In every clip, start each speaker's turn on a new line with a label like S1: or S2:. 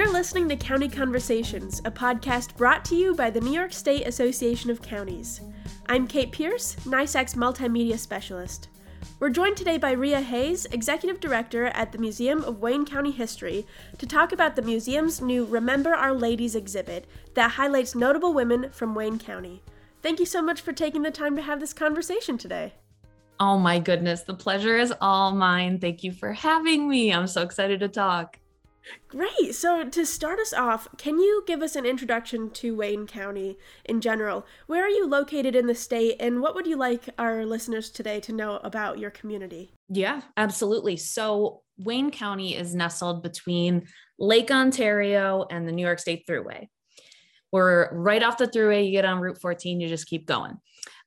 S1: You're listening to County Conversations, a podcast brought to you by the New York State Association of Counties. I'm Kate Pierce, NYSAC's Multimedia Specialist. We're joined today by Ria Hayes, Executive Director at the Museum of Wayne County History, to talk about the museum's new Remember Our Ladies exhibit that highlights notable women from Wayne County. Thank you so much for taking the time to have this conversation today.
S2: Oh my goodness, the pleasure is all mine. Thank you for having me. I'm so excited to talk.
S1: Great. So, to start us off, can you give us an introduction to Wayne County in general? Where are you located in the state, and what would you like our listeners today to know about your community?
S2: Yeah, absolutely. So, Wayne County is nestled between Lake Ontario and the New York State Thruway. We're right off the Thruway, you get on Route 14, you just keep going.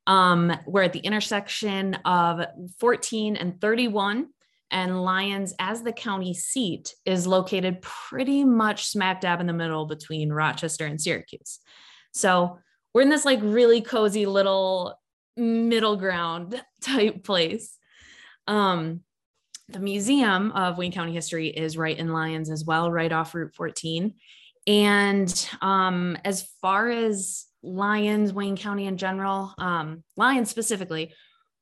S2: Um, we're at the intersection of 14 and 31 and Lyons, as the county seat, is located pretty much smack dab in the middle between Rochester and Syracuse. So we're in this like really cozy little middle ground type place. Um, the Museum of Wayne County History is right in Lyons as well, right off Route 14. And um, as far as Lyons, Wayne County in general, um, Lyons specifically,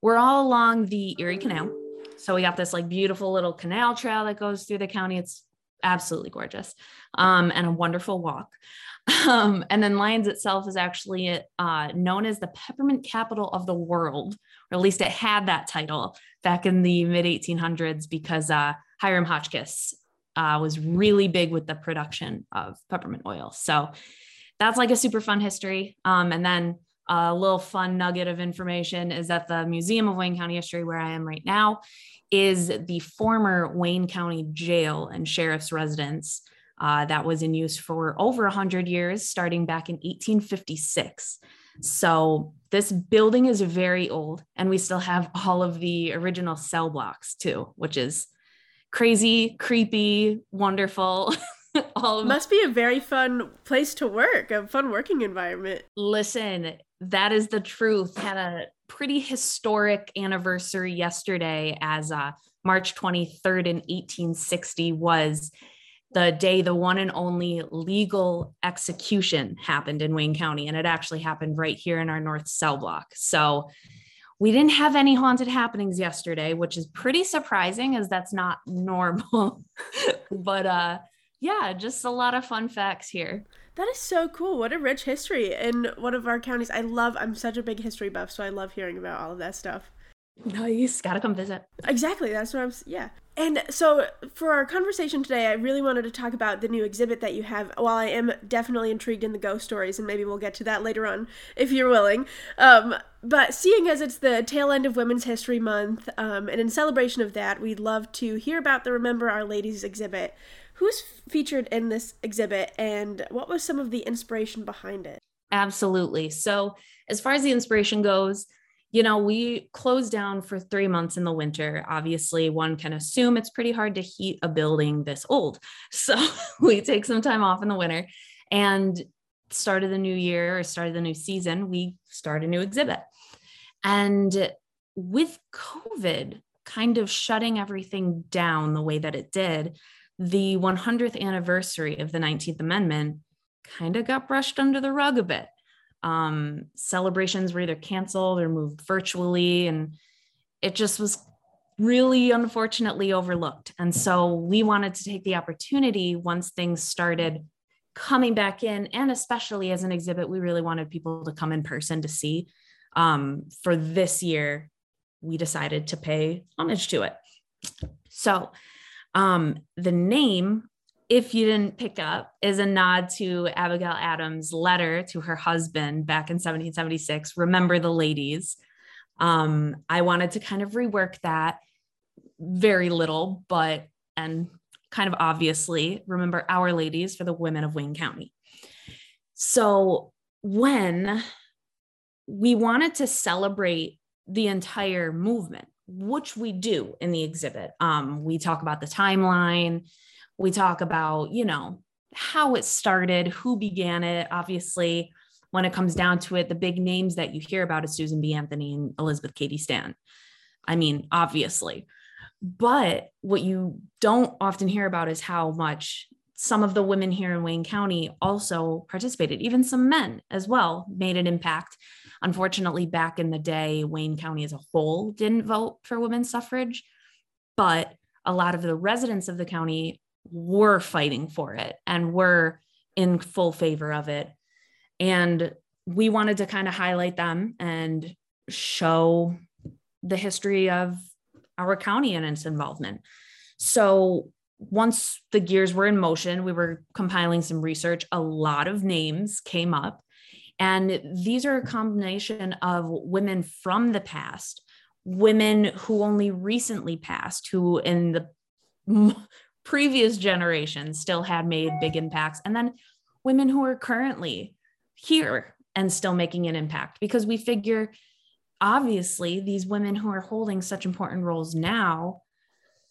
S2: we're all along the Erie Canal. So we got this like beautiful little canal trail that goes through the county. It's absolutely gorgeous um, and a wonderful walk. Um, and then Lyons itself is actually uh, known as the peppermint capital of the world, or at least it had that title back in the mid 1800s because uh, Hiram Hotchkiss uh, was really big with the production of peppermint oil. So that's like a super fun history. Um, and then a little fun nugget of information is that the Museum of Wayne County History, where I am right now, is the former Wayne County Jail and Sheriff's Residence uh, that was in use for over 100 years, starting back in 1856. So this building is very old, and we still have all of the original cell blocks too, which is crazy, creepy, wonderful.
S1: all must be a very fun place to work, a fun working environment.
S2: Listen, that is the truth. Had a pretty historic anniversary yesterday as uh, March 23rd in 1860 was the day the one and only legal execution happened in Wayne County. And it actually happened right here in our North Cell Block. So we didn't have any haunted happenings yesterday, which is pretty surprising as that's not normal. but uh, yeah, just a lot of fun facts here.
S1: That is so cool. What a rich history in one of our counties. I love, I'm such a big history buff, so I love hearing about all of that stuff.
S2: Nice. Gotta come visit.
S1: Exactly. That's what I'm, yeah. And so for our conversation today, I really wanted to talk about the new exhibit that you have. While I am definitely intrigued in the ghost stories, and maybe we'll get to that later on if you're willing. Um, but seeing as it's the tail end of Women's History Month, um, and in celebration of that, we'd love to hear about the Remember Our Ladies exhibit. Who's featured in this exhibit and what was some of the inspiration behind it?
S2: Absolutely. So, as far as the inspiration goes, you know, we closed down for three months in the winter. Obviously, one can assume it's pretty hard to heat a building this old. So, we take some time off in the winter and started the new year or started the new season, we start a new exhibit. And with COVID kind of shutting everything down the way that it did, the 100th anniversary of the 19th Amendment kind of got brushed under the rug a bit. Um, celebrations were either canceled or moved virtually, and it just was really unfortunately overlooked. And so we wanted to take the opportunity once things started coming back in, and especially as an exhibit, we really wanted people to come in person to see. Um, for this year, we decided to pay homage to it. So um, the name, if you didn't pick up, is a nod to Abigail Adams' letter to her husband back in 1776, Remember the Ladies. Um, I wanted to kind of rework that very little, but, and kind of obviously, remember Our Ladies for the women of Wayne County. So when we wanted to celebrate the entire movement, which we do in the exhibit. Um, we talk about the timeline, we talk about, you know, how it started, who began it. Obviously, when it comes down to it, the big names that you hear about is Susan B. Anthony and Elizabeth Cady Stanton. I mean, obviously. But what you don't often hear about is how much some of the women here in Wayne County also participated, even some men as well made an impact. Unfortunately, back in the day, Wayne County as a whole didn't vote for women's suffrage, but a lot of the residents of the county were fighting for it and were in full favor of it. And we wanted to kind of highlight them and show the history of our county and its involvement. So once the gears were in motion, we were compiling some research. A lot of names came up. And these are a combination of women from the past, women who only recently passed, who in the previous generations still had made big impacts, and then women who are currently here and still making an impact because we figure obviously these women who are holding such important roles now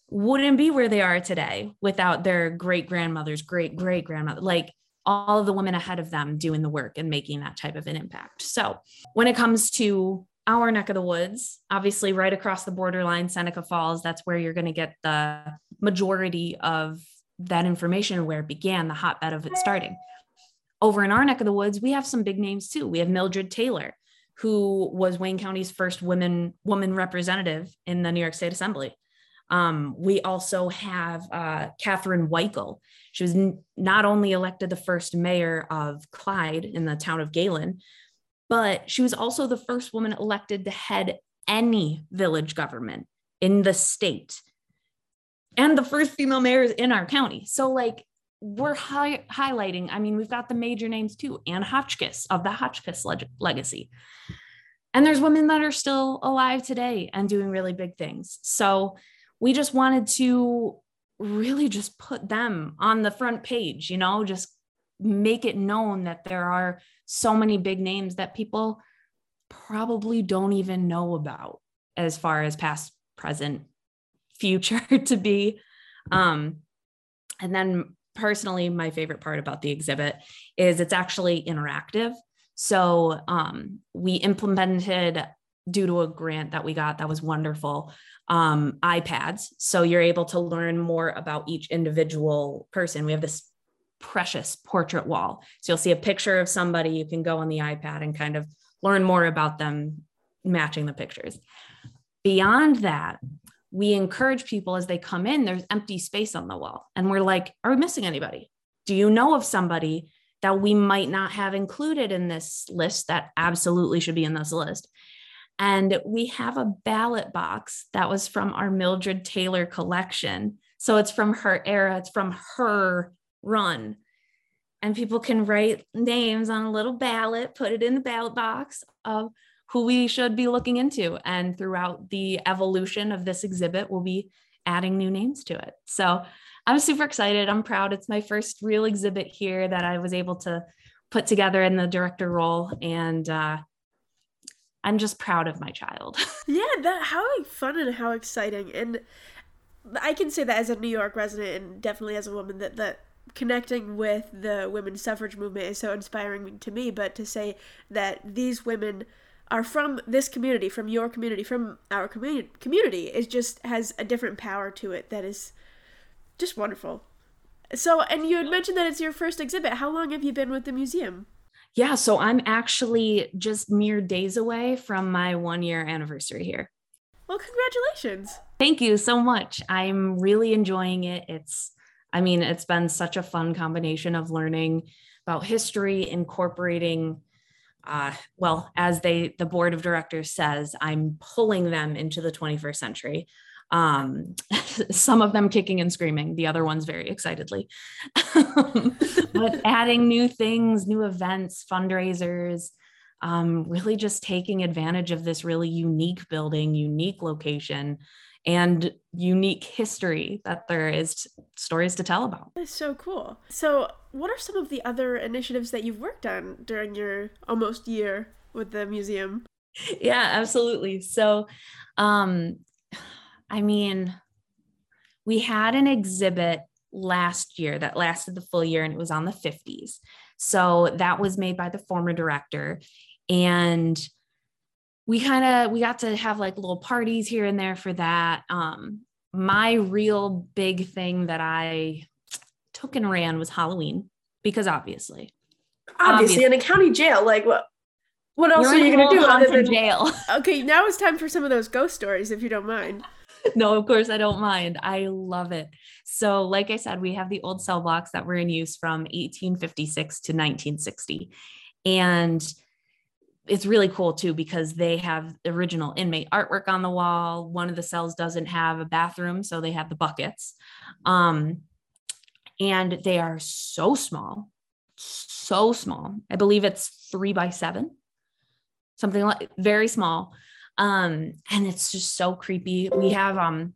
S2: wouldn't be where they are today without their great grandmothers, great great grandmother, like all of the women ahead of them doing the work and making that type of an impact. So, when it comes to our neck of the woods, obviously right across the borderline, Seneca Falls, that's where you're going to get the majority of that information where it began, the hotbed of it starting. Over in our neck of the woods, we have some big names too. We have Mildred Taylor, who was Wayne County's first women woman representative in the New York State Assembly. Um, we also have uh, Catherine Weichel. She was n- not only elected the first mayor of Clyde in the town of Galen, but she was also the first woman elected to head any village government in the state and the first female mayors in our county. So, like, we're hi- highlighting, I mean, we've got the major names too Anne Hotchkiss of the Hotchkiss leg- legacy. And there's women that are still alive today and doing really big things. So, we just wanted to really just put them on the front page, you know, just make it known that there are so many big names that people probably don't even know about as far as past, present, future to be. Um, and then personally, my favorite part about the exhibit is it's actually interactive. So um, we implemented due to a grant that we got that was wonderful um, iPads. So you're able to learn more about each individual person. We have this precious portrait wall. So you'll see a picture of somebody, you can go on the iPad and kind of learn more about them matching the pictures. Beyond that, we encourage people as they come in, there's empty space on the wall. And we're like, are we missing anybody? Do you know of somebody that we might not have included in this list that absolutely should be in this list? And we have a ballot box that was from our Mildred Taylor collection. So it's from her era, it's from her run. And people can write names on a little ballot, put it in the ballot box of who we should be looking into. And throughout the evolution of this exhibit, we'll be adding new names to it. So I'm super excited. I'm proud. It's my first real exhibit here that I was able to put together in the director role. And uh, I'm just proud of my child.
S1: yeah, that how fun and how exciting. And I can say that as a New York resident and definitely as a woman that that connecting with the women's suffrage movement is so inspiring to me, but to say that these women are from this community, from your community, from our community community is just has a different power to it that is just wonderful. So, and you had mentioned that it's your first exhibit. How long have you been with the museum?
S2: Yeah, so I'm actually just mere days away from my one year anniversary here.
S1: Well, congratulations.
S2: Thank you so much. I'm really enjoying it. It's, I mean, it's been such a fun combination of learning about history, incorporating, uh, well, as they, the board of directors says, I'm pulling them into the 21st century um, some of them kicking and screaming, the other ones very excitedly. but adding new things, new events, fundraisers, um, really just taking advantage of this really unique building, unique location, and unique history that there is stories to tell about.
S1: That's so cool. So, what are some of the other initiatives that you've worked on during your almost year with the museum?
S2: Yeah, absolutely. So, um, I mean, we had an exhibit last year that lasted the full year and it was on the 50s. So that was made by the former director. And we kind of we got to have like little parties here and there for that. Um, my real big thing that I took and ran was Halloween because obviously.
S1: Obviously, obviously. in a county jail, like what? What else You're are you going to do other than jail? Okay, now it's time for some of those ghost stories, if you don't mind.
S2: no, of course I don't mind. I love it. So, like I said, we have the old cell blocks that were in use from 1856 to 1960. And it's really cool too because they have original inmate artwork on the wall. One of the cells doesn't have a bathroom, so they have the buckets. Um, and they are so small, so small. I believe it's three by seven, something like very small. Um, and it's just so creepy. We have um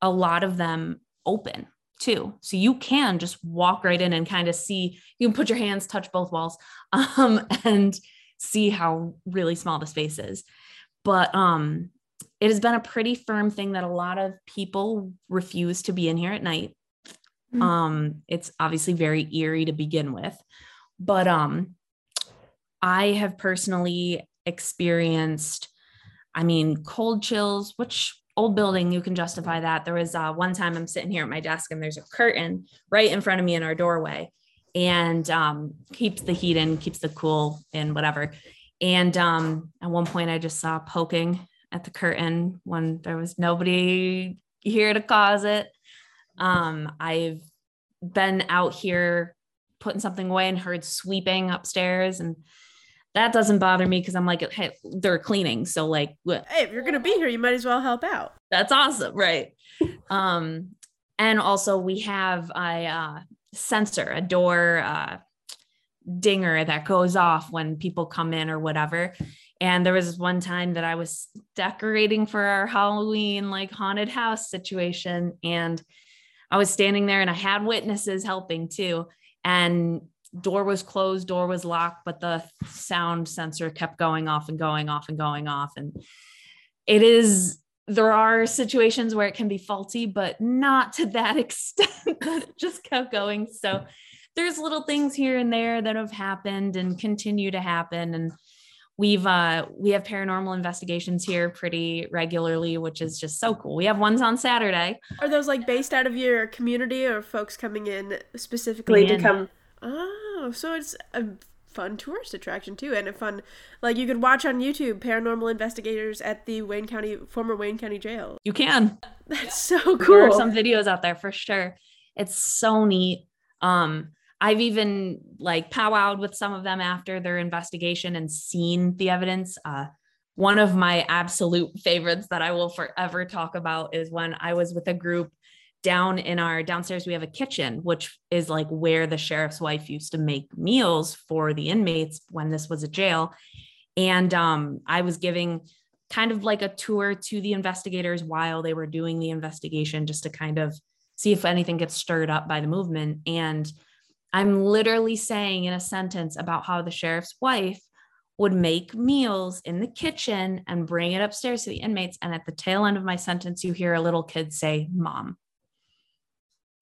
S2: a lot of them open too. So you can just walk right in and kind of see, you can put your hands, touch both walls, um, and see how really small the space is. But um, it has been a pretty firm thing that a lot of people refuse to be in here at night. Mm-hmm. Um, it's obviously very eerie to begin with, but um, I have personally experienced, I mean, cold chills, which old building you can justify that. There was uh, one time I'm sitting here at my desk and there's a curtain right in front of me in our doorway, and um, keeps the heat in, keeps the cool in, whatever. And um, at one point, I just saw poking at the curtain when there was nobody here to cause it. Um, I've been out here putting something away and heard sweeping upstairs, and that doesn't bother me because I'm like, hey, they're cleaning, so like,
S1: hey, if you're gonna be here, you might as well help out.
S2: That's awesome, right? um, and also we have a uh, sensor, a door uh, dinger that goes off when people come in or whatever. And there was one time that I was decorating for our Halloween like haunted house situation. And I was standing there and I had witnesses helping too. And door was closed, door was locked, but the sound sensor kept going off and going off and going off. And it is there are situations where it can be faulty, but not to that extent that it just kept going. So there's little things here and there that have happened and continue to happen. And we've uh we have paranormal investigations here pretty regularly, which is just so cool. We have ones on Saturday.
S1: Are those like based out of your community or folks coming in specifically to come? Oh, so it's a fun tourist attraction too, and a fun like you could watch on YouTube paranormal investigators at the Wayne County former Wayne County Jail.
S2: You can.
S1: That's so cool.
S2: There are some videos out there for sure. It's so neat. Um, I've even like powwowed with some of them after their investigation and seen the evidence. Uh, one of my absolute favorites that I will forever talk about is when I was with a group down in our downstairs we have a kitchen which is like where the sheriff's wife used to make meals for the inmates when this was a jail. And um, i was giving kind of like a tour to the investigators while they were doing the investigation just to kind of see if anything gets stirred up by the movement. And i'm literally saying in a sentence about how the sheriff's wife would make meals in the kitchen and bring it upstairs to the inmates. And at the tail end of my sentence you hear a little kid say mom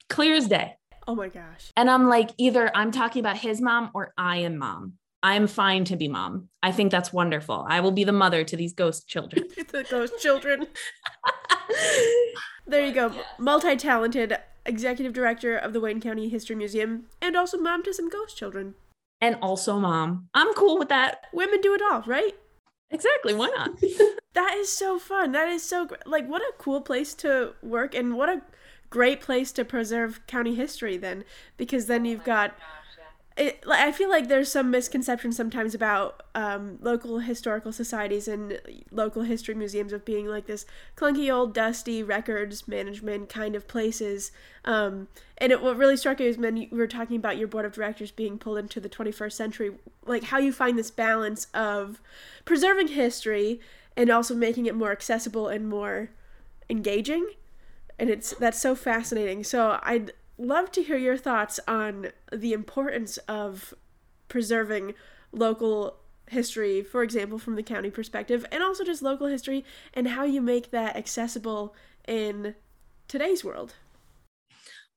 S2: clear as day.
S1: Oh my gosh.
S2: And I'm like, either I'm talking about his mom or I am mom. I'm fine to be mom. I think that's wonderful. I will be the mother to these ghost children.
S1: the ghost children. there you go. Multi talented executive director of the Wayne County History Museum and also mom to some ghost children.
S2: And also mom. I'm cool with that.
S1: Women do it all, right?
S2: Exactly. Why not?
S1: that is so fun. That is so like what a cool place to work and what a great place to preserve county history then because then you've got it, I feel like there's some misconception sometimes about um, local historical societies and local history museums of being like this clunky old dusty records management kind of places. Um, and it, what really struck me is when you were talking about your board of directors being pulled into the 21st century, like how you find this balance of preserving history and also making it more accessible and more engaging and it's that's so fascinating. So I'd love to hear your thoughts on the importance of preserving local history, for example, from the county perspective, and also just local history and how you make that accessible in today's world.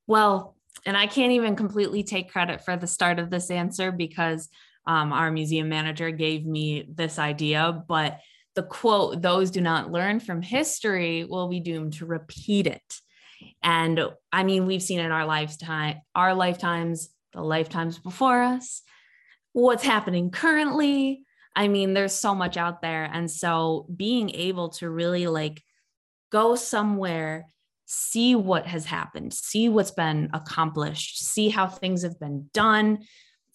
S2: Well, and I can't even completely take credit for the start of this answer because um, our museum manager gave me this idea, but the quote, those do not learn from history will be doomed to repeat it. And I mean, we've seen in our lifetime, our lifetimes, the lifetimes before us, what's happening currently. I mean, there's so much out there. And so being able to really like go somewhere, see what has happened, see what's been accomplished, see how things have been done,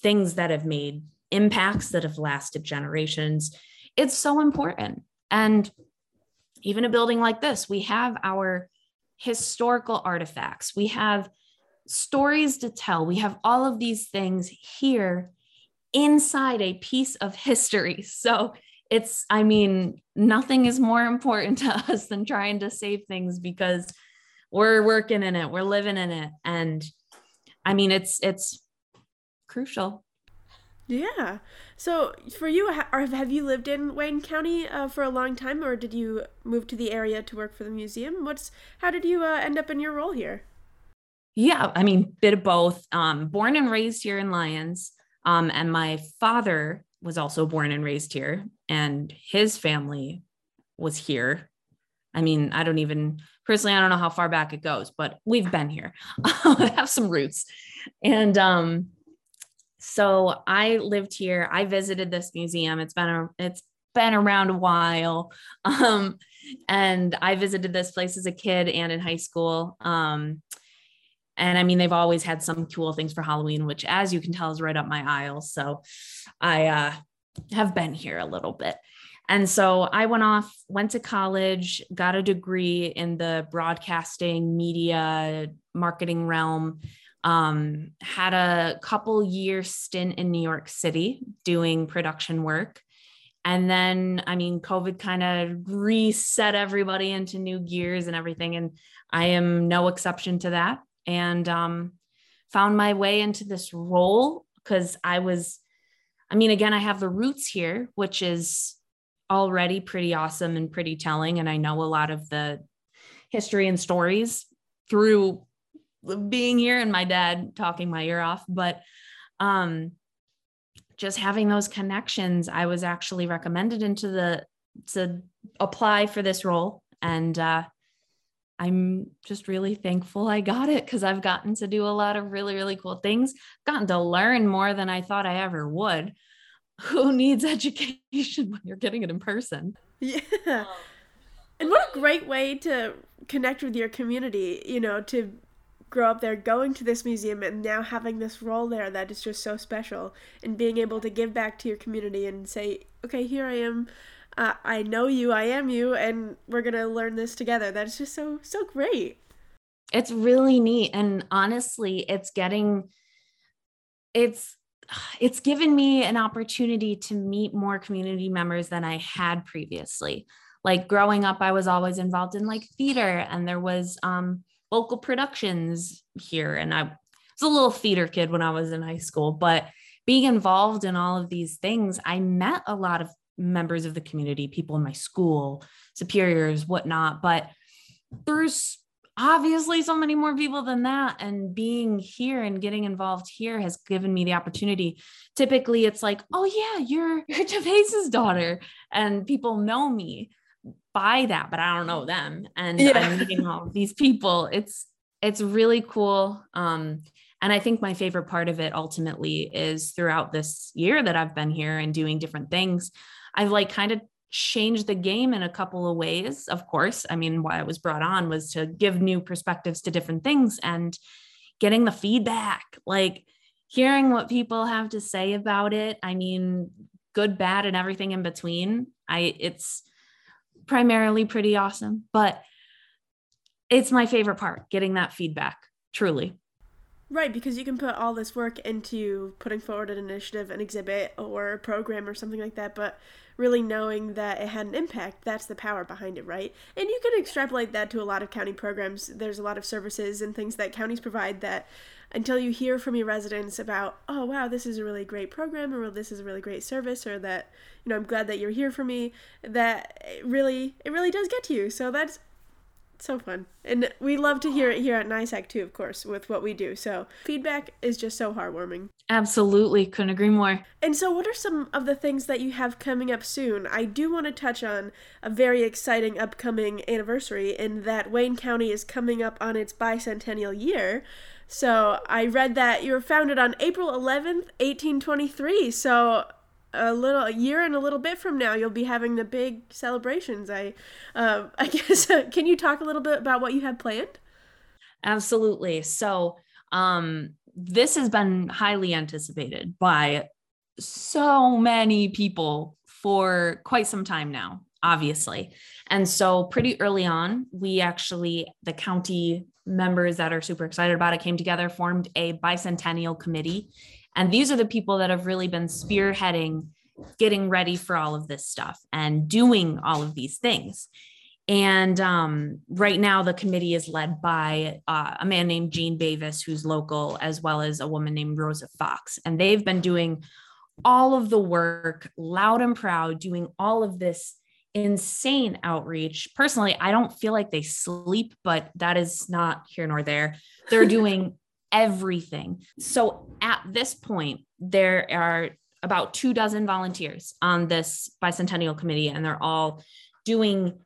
S2: things that have made impacts that have lasted generations. It's so important. And even a building like this, we have our historical artifacts, we have stories to tell, we have all of these things here inside a piece of history. So it's, I mean, nothing is more important to us than trying to save things because we're working in it, we're living in it. And I mean, it's, it's crucial.
S1: Yeah. So for you, have you lived in Wayne County uh, for a long time, or did you move to the area to work for the museum? What's how did you uh, end up in your role here?
S2: Yeah, I mean, bit of both. Um, born and raised here in Lyons, um, and my father was also born and raised here, and his family was here. I mean, I don't even personally, I don't know how far back it goes, but we've been here. have some roots, and um, so I lived here. I visited this museum. It's been a it's been around a while. Um, and I visited this place as a kid and in high school. Um, and I mean, they've always had some cool things for Halloween, which, as you can tell, is right up my aisle. So I uh, have been here a little bit. And so I went off, went to college, got a degree in the broadcasting, media, marketing realm, um, had a couple year stint in New York City doing production work. And then, I mean, COVID kind of reset everybody into new gears and everything. And I am no exception to that. And um, found my way into this role because I was, I mean, again, I have the roots here, which is already pretty awesome and pretty telling. And I know a lot of the history and stories through being here and my dad talking my ear off but um just having those connections i was actually recommended into the to apply for this role. And uh i'm just really thankful i got it because i've gotten to do a lot of really really cool things. Gotten to learn more than i thought i ever would. Who needs education when you're getting it in person?
S1: Yeah. And what a great way to connect with your community you know to grow up there going to this museum and now having this role there that is just so special and being able to give back to your community and say okay here i am. Uh, i know you i am you and we're gonna learn this together. That's just so so great.
S2: It's really neat and honestly it's getting it's it's given me an opportunity to meet more community members than i had previously. Like growing up i was always involved in like theater and there was um local productions here. And I was a little theater kid when I was in high school, but being involved in all of these things, I met a lot of members of the community, people in my school, superiors, whatnot. But there's obviously so many more people than that. And being here and getting involved here has given me the opportunity. Typically, it's like, oh, yeah, you're, you're Gervaise's daughter, and people know me by that, but I don't know them. And yeah. I'm meeting all of these people. It's it's really cool. Um, and I think my favorite part of it ultimately is throughout this year that I've been here and doing different things, I've like kind of changed the game in a couple of ways. Of course, I mean, why I was brought on was to give new perspectives to different things and getting the feedback, like hearing what people have to say about it. I mean, good, bad, and everything in between. I it's primarily pretty awesome, but it's my favorite part getting that feedback, truly.
S1: Right, because you can put all this work into putting forward an initiative, an exhibit, or a program or something like that, but really knowing that it had an impact, that's the power behind it, right? And you can extrapolate that to a lot of county programs. There's a lot of services and things that counties provide that until you hear from your residents about, oh, wow, this is a really great program, or this is a really great service, or that, you know, I'm glad that you're here for me, that it really, it really does get to you. So that's so fun. And we love to hear it here at NYSAC too, of course, with what we do. So feedback is just so heartwarming.
S2: Absolutely. Couldn't agree more.
S1: And so, what are some of the things that you have coming up soon? I do want to touch on a very exciting upcoming anniversary in that Wayne County is coming up on its bicentennial year. So, I read that you were founded on April 11th, 1823. So, a little a year and a little bit from now you'll be having the big celebrations. I uh, i guess can you talk a little bit about what you have planned?
S2: Absolutely. So um this has been highly anticipated by so many people for quite some time now obviously. And so pretty early on we actually the county members that are super excited about it came together formed a bicentennial committee and these are the people that have really been spearheading getting ready for all of this stuff and doing all of these things. And um, right now, the committee is led by uh, a man named Gene Bavis, who's local, as well as a woman named Rosa Fox. And they've been doing all of the work, loud and proud, doing all of this insane outreach. Personally, I don't feel like they sleep, but that is not here nor there. They're doing everything. So at this point, there are about two dozen volunteers on this bicentennial committee, and they're all doing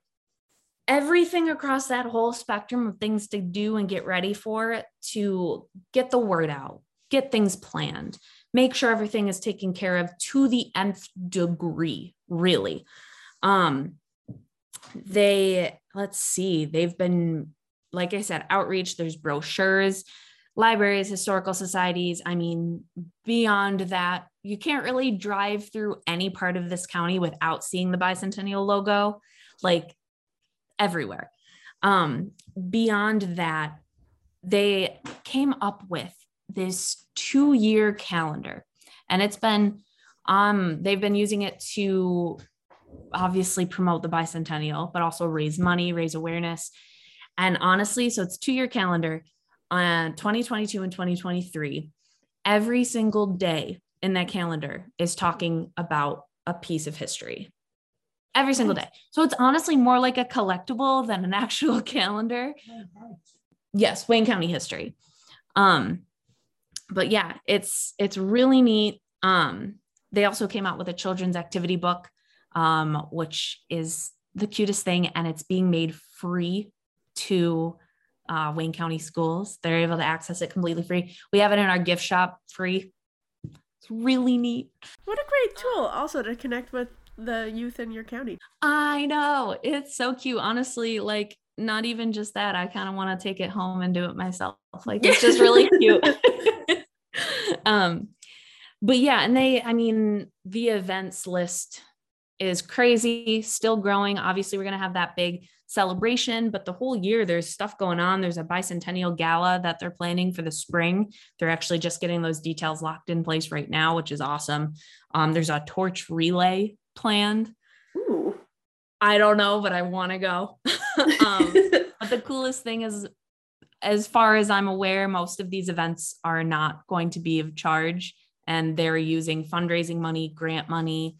S2: everything across that whole spectrum of things to do and get ready for to get the word out, get things planned, make sure everything is taken care of to the nth degree, really. Um, they, let's see, they've been, like I said, outreach, there's brochures, libraries, historical societies. I mean, beyond that, you can't really drive through any part of this county without seeing the bicentennial logo, like everywhere. Um, beyond that, they came up with this two year calendar, and it's been um, they've been using it to obviously promote the bicentennial, but also raise money, raise awareness. And honestly, so it's two year calendar on 2022 and 2023, every single day in that calendar is talking about a piece of history. Every single day. So it's honestly more like a collectible than an actual calendar. Yes, Wayne County history. Um, but yeah, it's it's really neat. Um, they also came out with a children's activity book, um, which is the cutest thing, and it's being made free to uh, Wayne County schools. They're able to access it completely free. We have it in our gift shop free. It's really neat.
S1: What a great tool also to connect with the youth in your county.
S2: I know. It's so cute. Honestly, like not even just that. I kind of want to take it home and do it myself. Like it's just really cute. um but yeah, and they I mean the events list is crazy, still growing. Obviously, we're going to have that big celebration, but the whole year there's stuff going on. There's a bicentennial gala that they're planning for the spring. They're actually just getting those details locked in place right now, which is awesome. Um, there's a torch relay planned. Ooh. I don't know, but I want to go. um, but the coolest thing is, as far as I'm aware, most of these events are not going to be of charge and they're using fundraising money, grant money.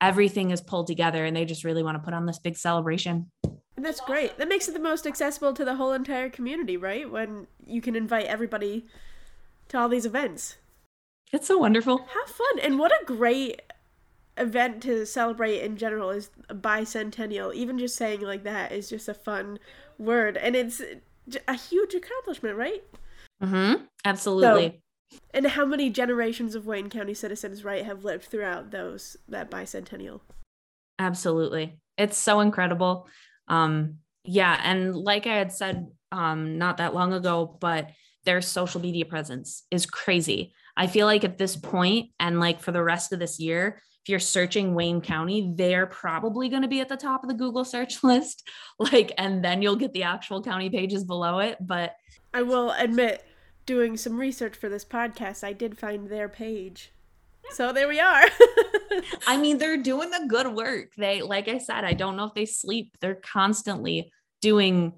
S2: Everything is pulled together and they just really want to put on this big celebration.
S1: And that's great. That makes it the most accessible to the whole entire community, right? When you can invite everybody to all these events.
S2: It's so wonderful.
S1: Have fun. And what a great event to celebrate in general is a bicentennial. Even just saying like that is just a fun word. And it's a huge accomplishment, right?
S2: Mm-hmm. Absolutely.
S1: So, and how many generations of Wayne County citizens, right, have lived throughout those that bicentennial?
S2: Absolutely. It's so incredible. Um, yeah, and like I had said um, not that long ago, but their social media presence is crazy. I feel like at this point, and like for the rest of this year, if you're searching Wayne County, they're probably going to be at the top of the Google search list. Like, and then you'll get the actual county pages below it. But
S1: I will admit, doing some research for this podcast, I did find their page. So there we are.
S2: I mean, they're doing the good work. They, like I said, I don't know if they sleep. They're constantly doing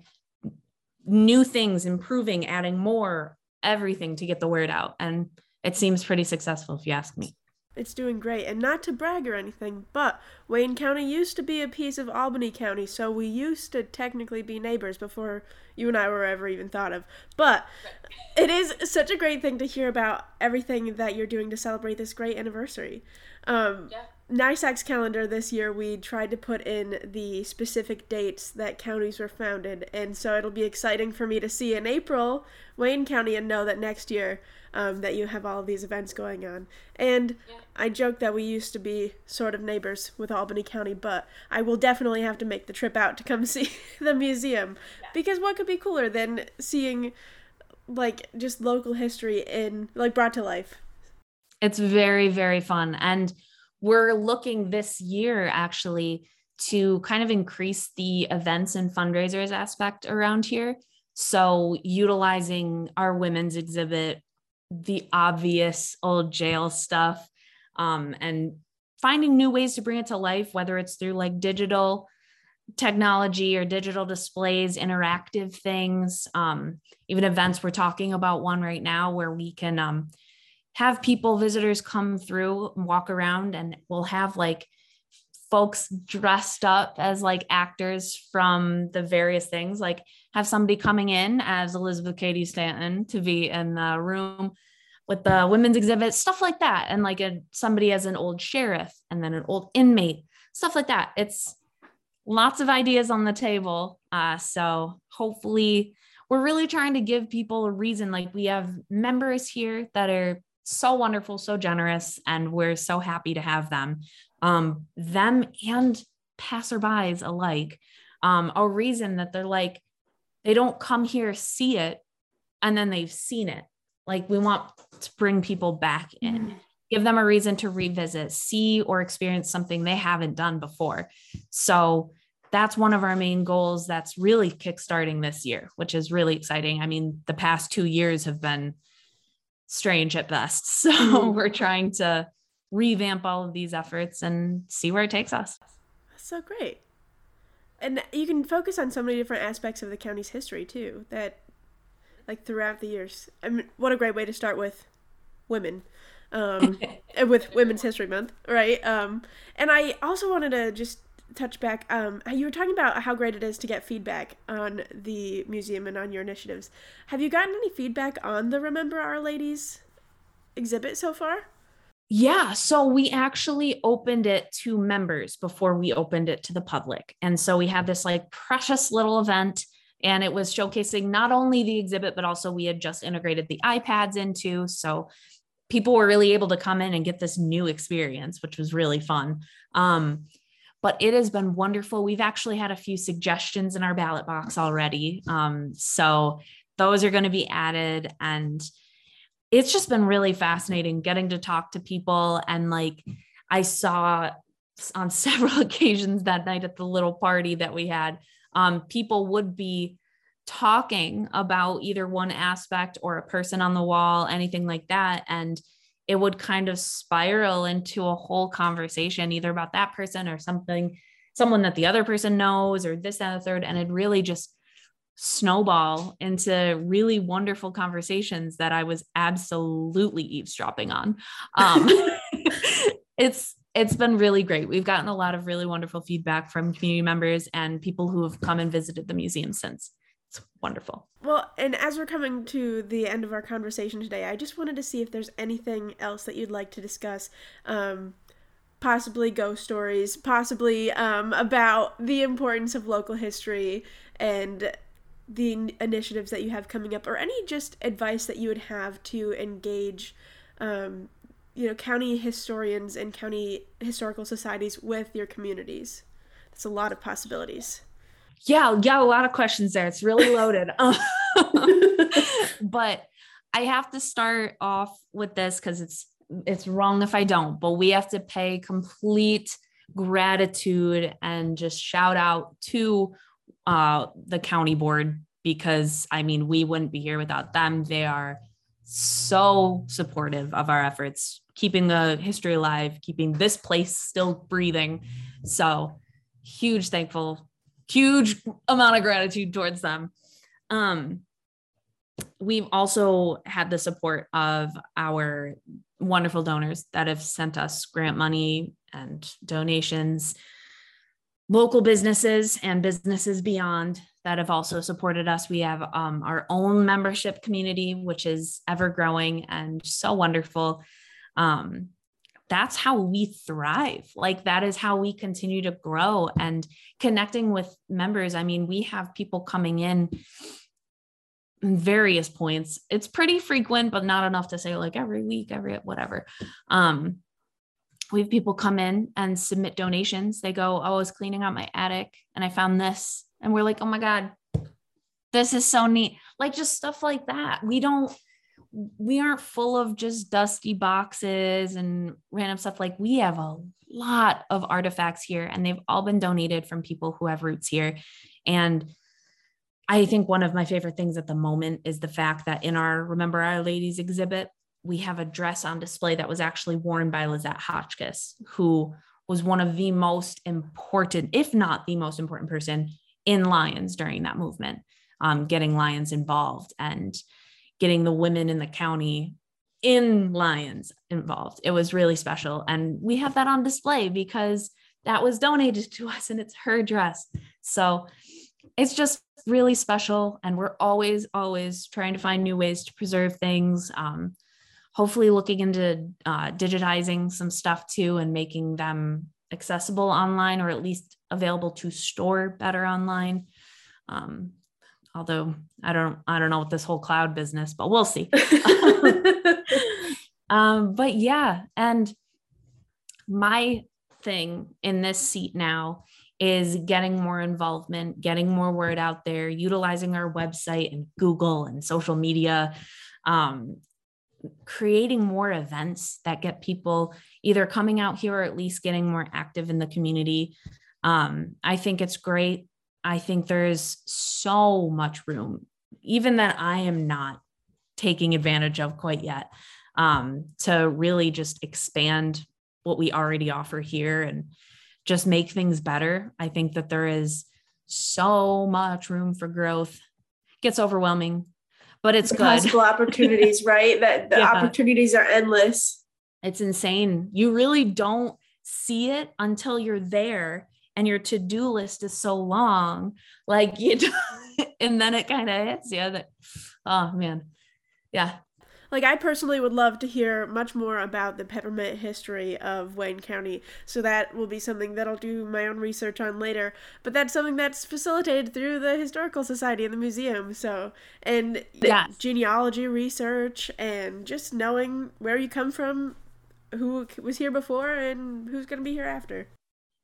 S2: new things, improving, adding more, everything to get the word out. And it seems pretty successful if you ask me.
S1: It's doing great. And not to brag or anything, but Wayne County used to be a piece of Albany County, so we used to technically be neighbors before you and I were ever even thought of. But it is such a great thing to hear about everything that you're doing to celebrate this great anniversary. Um, yeah. NYSAC's calendar this year, we tried to put in the specific dates that counties were founded, and so it'll be exciting for me to see in April Wayne County and know that next year um, that you have all of these events going on. And yeah. I joke that we used to be sort of neighbors with Albany County, but I will definitely have to make the trip out to come see the museum yeah. because what could be cooler than seeing like just local history in like brought to life.
S2: It's very very fun and we're looking this year actually to kind of increase the events and fundraisers aspect around here. So, utilizing our women's exhibit, the obvious old jail stuff, um, and finding new ways to bring it to life, whether it's through like digital technology or digital displays, interactive things, um, even events. We're talking about one right now where we can um, have people, visitors come through, walk around, and we'll have like folks dressed up as like actors from the various things, like have somebody coming in as Elizabeth Cady Stanton to be in the room with the women's exhibit, stuff like that. And like a, somebody as an old sheriff and then an old inmate, stuff like that. It's lots of ideas on the table. Uh, so hopefully, we're really trying to give people a reason. Like we have members here that are so wonderful, so generous, and we're so happy to have them. Um, them and passerbys alike. Um, a reason that they're like, they don't come here, see it, and then they've seen it. Like we want to bring people back in, mm-hmm. give them a reason to revisit, see or experience something they haven't done before. So that's one of our main goals that's really kickstarting this year, which is really exciting. I mean, the past two years have been strange at best. So mm-hmm. we're trying to revamp all of these efforts and see where it takes us.
S1: That's so great. And you can focus on so many different aspects of the county's history too, that like throughout the years. I mean, what a great way to start with women. Um, with Women's History Month, right? Um, and I also wanted to just touch back. Um, you were talking about how great it is to get feedback on the museum and on your initiatives. Have you gotten any feedback on the Remember Our Ladies exhibit so far?
S2: Yeah, so we actually opened it to members before we opened it to the public. And so we had this like precious little event and it was showcasing not only the exhibit but also we had just integrated the iPads into so people were really able to come in and get this new experience which was really fun. Um, but it has been wonderful. We've actually had a few suggestions in our ballot box already. Um, so those are going to be added. And it's just been really fascinating getting to talk to people. And like I saw on several occasions that night at the little party that we had, um, people would be talking about either one aspect or a person on the wall, anything like that. And it would kind of spiral into a whole conversation, either about that person or something, someone that the other person knows, or this, and the third. And it really just snowball into really wonderful conversations that I was absolutely eavesdropping on. Um, it's it's been really great. We've gotten a lot of really wonderful feedback from community members and people who have come and visited the museum since it's wonderful.
S1: Well, and as we're coming to the end of our conversation today, I just wanted to see if there's anything else that you'd like to discuss. Um, possibly ghost stories, possibly um, about the importance of local history and the initiatives that you have coming up, or any just advice that you would have to engage, um, you know, county historians and county historical societies with your communities. That's a lot of possibilities
S2: yeah, yeah, a lot of questions there. It's really loaded. but I have to start off with this because it's it's wrong if I don't, but we have to pay complete gratitude and just shout out to uh, the county board because I mean, we wouldn't be here without them. They are so supportive of our efforts, keeping the history alive, keeping this place still breathing. So, huge thankful huge amount of gratitude towards them. Um, we've also had the support of our wonderful donors that have sent us grant money and donations, local businesses and businesses beyond that have also supported us. We have um, our own membership community, which is ever growing and so wonderful. Um, that's how we thrive. Like that is how we continue to grow and connecting with members. I mean, we have people coming in various points. It's pretty frequent, but not enough to say like every week, every whatever. Um, we have people come in and submit donations. They go, oh, I was cleaning out my attic and I found this. And we're like, oh my God, this is so neat. Like just stuff like that. We don't, we aren't full of just dusty boxes and random stuff. Like we have a lot of artifacts here and they've all been donated from people who have roots here. And I think one of my favorite things at the moment is the fact that in our Remember Our Ladies exhibit, we have a dress on display that was actually worn by Lizette Hotchkiss, who was one of the most important, if not the most important person in Lyons during that movement, um, getting Lyons involved and getting the women in the county in Lyons involved. It was really special. And we have that on display because that was donated to us and it's her dress. So it's just really special. And we're always, always trying to find new ways to preserve things. Um, hopefully, looking into uh, digitizing some stuff too and making them accessible online or at least available to store better online. Um, although I don't I don't know what this whole cloud business, but we'll see. um, but yeah, and my thing in this seat now is getting more involvement, getting more word out there, utilizing our website and Google and social media, um, creating more events that get people either coming out here or at least getting more active in the community. Um, I think it's great I think there's so much room, even that I am not taking advantage of quite yet, um, to really just expand what we already offer here and just make things better. I think that there is so much room for growth. It gets overwhelming, but it's
S1: the
S2: good.
S1: Possible opportunities, right? That the yeah. opportunities are endless.
S2: It's insane. You really don't see it until you're there and your to-do list is so long like you and then it kind of hits you that oh man yeah
S1: like i personally would love to hear much more about the peppermint history of wayne county so that will be something that i'll do my own research on later but that's something that's facilitated through the historical society and the museum so and yes. genealogy research and just knowing where you come from who was here before and who's going to be here after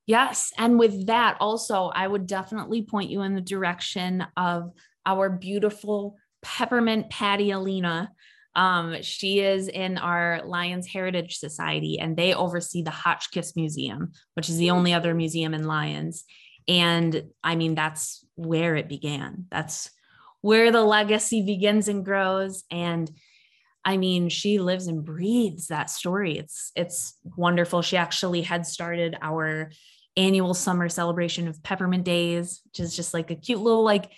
S2: Yes. And with that, also, I would definitely point you in the direction of our beautiful peppermint Patty Alina. Um, she is in our Lyons Heritage Society, and they oversee the Hotchkiss Museum, which is the only other museum in Lyons. And I mean, that's where it began. That's where the legacy begins and grows. And I mean, she lives and breathes that story. It's it's wonderful. She actually had started our annual summer celebration of Peppermint Days, which is just like a cute little like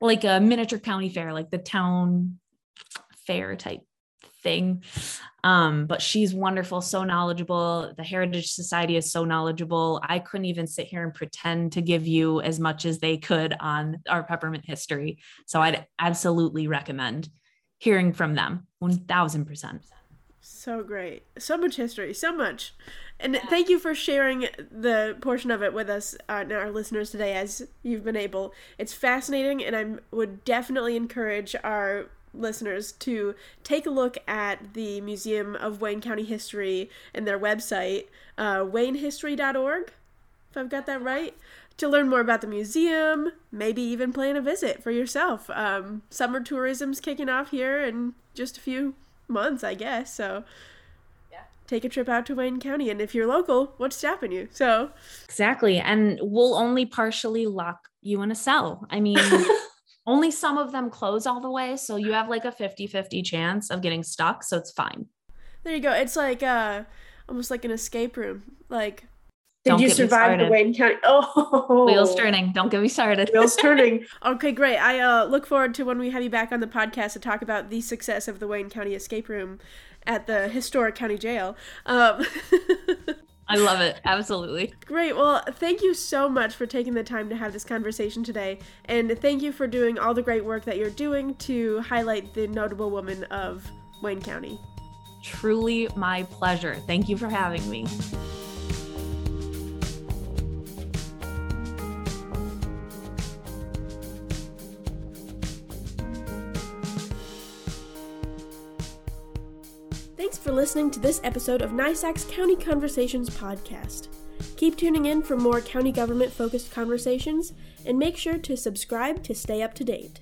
S2: like a miniature county fair, like the town fair type thing. Um, but she's wonderful, so knowledgeable. The Heritage Society is so knowledgeable. I couldn't even sit here and pretend to give you as much as they could on our peppermint history. So I'd absolutely recommend hearing from them 1000%.
S1: So great. So much history, so much. And thank you for sharing the portion of it with us uh, and our listeners today as you've been able. It's fascinating, and I would definitely encourage our listeners to take a look at the Museum of Wayne County History and their website, uh, waynehistory.org, if I've got that right, to learn more about the museum, maybe even plan a visit for yourself. Um, summer tourism's kicking off here in just a few months, I guess, so Yeah. take a trip out to Wayne County. And if you're local, what's stopping you? So
S2: exactly. And we'll only partially lock you in a cell. I mean, only some of them close all the way. So you have like a 50 50 chance of getting stuck. So it's fine.
S1: There you go. It's like uh almost like an escape room. Like Did
S2: Don't
S1: you survive the. Wayne County? Oh,
S2: Wheels turning. Don't get me started.
S1: Wheels turning. Okay, great. I uh, look forward to when we have you back on the podcast to talk about the success of the Wayne County escape room at the historic county jail. Um,
S2: I love it. Absolutely.
S1: Great. Well, thank you so much for taking the time to have this conversation today. And thank you for doing all the great work that you're doing to highlight the notable woman of Wayne County.
S2: Truly my pleasure. Thank you for having me.
S1: Thanks for listening to this episode of NYSAC's County Conversations podcast. Keep tuning in for more county government focused conversations and make sure to subscribe to stay up to date.